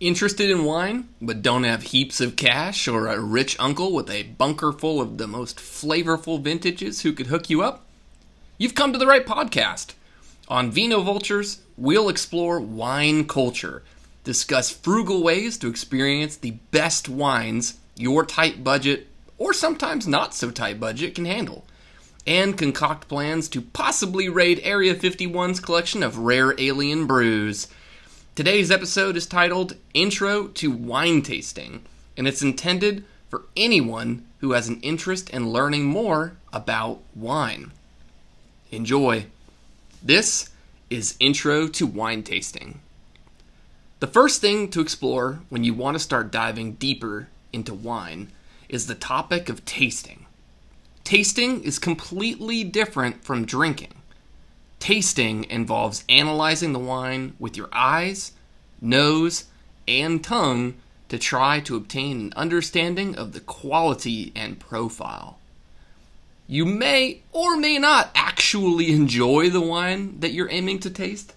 Interested in wine, but don't have heaps of cash or a rich uncle with a bunker full of the most flavorful vintages who could hook you up? You've come to the right podcast. On Vino Vultures, we'll explore wine culture, discuss frugal ways to experience the best wines your tight budget, or sometimes not so tight budget, can handle, and concoct plans to possibly raid Area 51's collection of rare alien brews. Today's episode is titled Intro to Wine Tasting, and it's intended for anyone who has an interest in learning more about wine. Enjoy. This is Intro to Wine Tasting. The first thing to explore when you want to start diving deeper into wine is the topic of tasting. Tasting is completely different from drinking. Tasting involves analyzing the wine with your eyes, nose, and tongue to try to obtain an understanding of the quality and profile. You may or may not actually enjoy the wine that you're aiming to taste.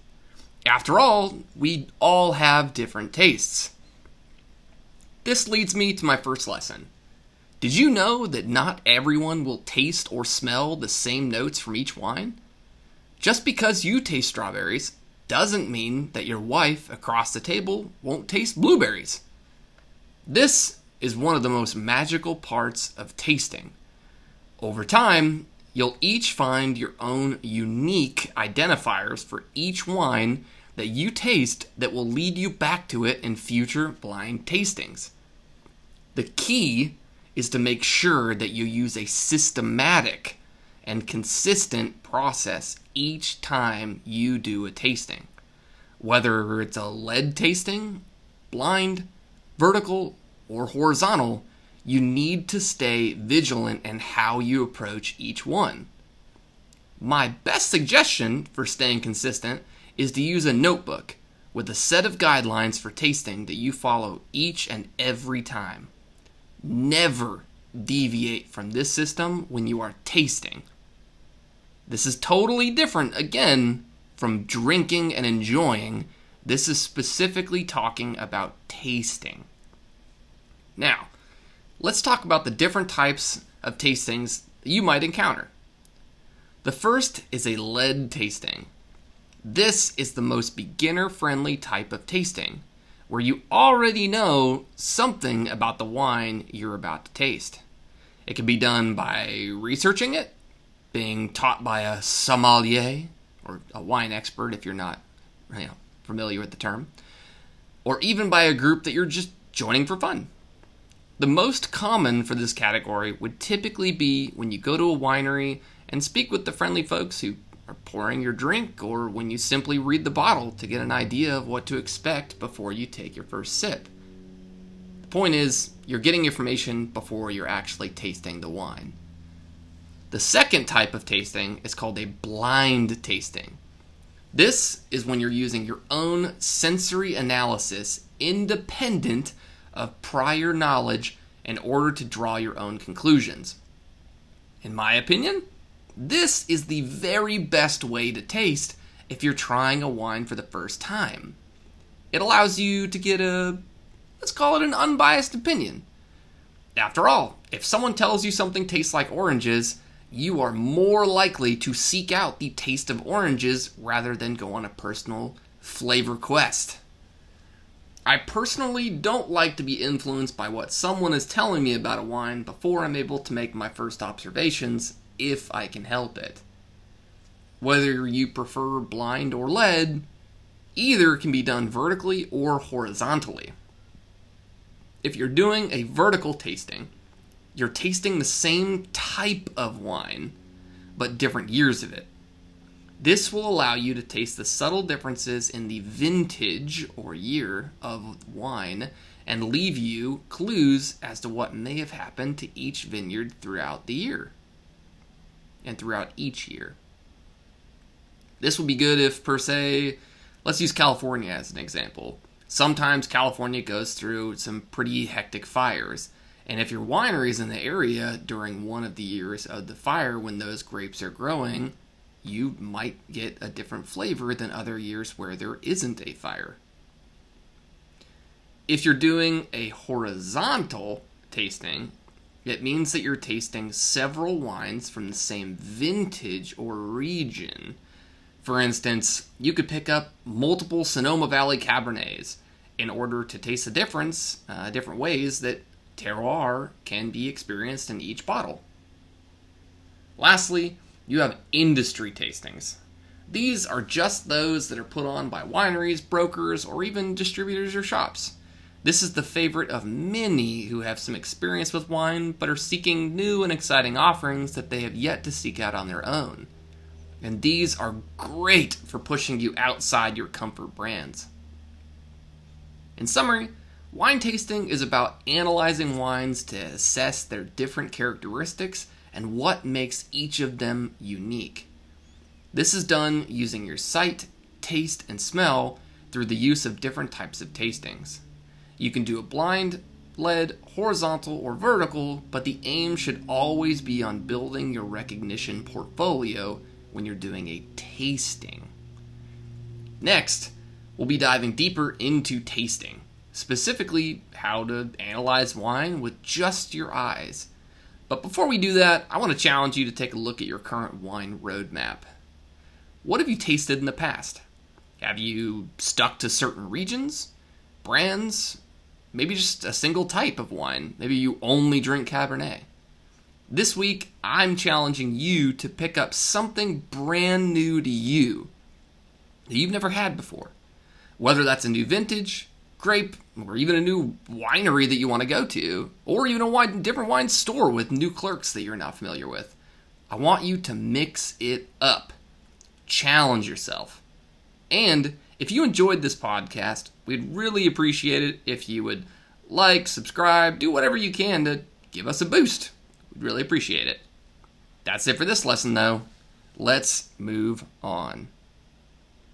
After all, we all have different tastes. This leads me to my first lesson. Did you know that not everyone will taste or smell the same notes from each wine? Just because you taste strawberries doesn't mean that your wife across the table won't taste blueberries. This is one of the most magical parts of tasting. Over time, you'll each find your own unique identifiers for each wine that you taste that will lead you back to it in future blind tastings. The key is to make sure that you use a systematic and consistent process each time you do a tasting. Whether it's a lead tasting, blind, vertical, or horizontal, you need to stay vigilant in how you approach each one. My best suggestion for staying consistent is to use a notebook with a set of guidelines for tasting that you follow each and every time. Never deviate from this system when you are tasting. This is totally different, again, from drinking and enjoying. This is specifically talking about tasting. Now, let's talk about the different types of tastings you might encounter. The first is a lead tasting. This is the most beginner friendly type of tasting where you already know something about the wine you're about to taste. It can be done by researching it, being taught by a sommelier or a wine expert if you're not you know, familiar with the term, or even by a group that you're just joining for fun. The most common for this category would typically be when you go to a winery and speak with the friendly folks who are pouring your drink, or when you simply read the bottle to get an idea of what to expect before you take your first sip. The point is, you're getting information before you're actually tasting the wine. The second type of tasting is called a blind tasting. This is when you're using your own sensory analysis independent of prior knowledge in order to draw your own conclusions. In my opinion, this is the very best way to taste if you're trying a wine for the first time. It allows you to get a, let's call it an unbiased opinion. After all, if someone tells you something tastes like oranges, you are more likely to seek out the taste of oranges rather than go on a personal flavor quest. I personally don't like to be influenced by what someone is telling me about a wine before I'm able to make my first observations, if I can help it. Whether you prefer blind or lead, either can be done vertically or horizontally. If you're doing a vertical tasting, you're tasting the same type of wine, but different years of it. This will allow you to taste the subtle differences in the vintage or year of wine and leave you clues as to what may have happened to each vineyard throughout the year and throughout each year. This would be good if, per se, let's use California as an example. Sometimes California goes through some pretty hectic fires. And if your winery is in the area during one of the years of the fire when those grapes are growing, you might get a different flavor than other years where there isn't a fire. If you're doing a horizontal tasting, it means that you're tasting several wines from the same vintage or region. For instance, you could pick up multiple Sonoma Valley Cabernets in order to taste the difference, uh, different ways that terroir can be experienced in each bottle. Lastly, you have industry tastings. These are just those that are put on by wineries, brokers, or even distributors or shops. This is the favorite of many who have some experience with wine but are seeking new and exciting offerings that they have yet to seek out on their own. And these are great for pushing you outside your comfort brands. In summary, wine tasting is about analyzing wines to assess their different characteristics and what makes each of them unique. This is done using your sight, taste, and smell through the use of different types of tastings. You can do a blind, led, horizontal, or vertical, but the aim should always be on building your recognition portfolio when you're doing a tasting. Next, we'll be diving deeper into tasting, specifically how to analyze wine with just your eyes. But before we do that, I want to challenge you to take a look at your current wine roadmap. What have you tasted in the past? Have you stuck to certain regions, brands, maybe just a single type of wine? Maybe you only drink Cabernet. This week, I'm challenging you to pick up something brand new to you that you've never had before. Whether that's a new vintage, grape, or even a new winery that you want to go to, or even a wine, different wine store with new clerks that you're not familiar with. I want you to mix it up. Challenge yourself. And if you enjoyed this podcast, we'd really appreciate it if you would like, subscribe, do whatever you can to give us a boost. We'd really appreciate it. That's it for this lesson, though. Let's move on.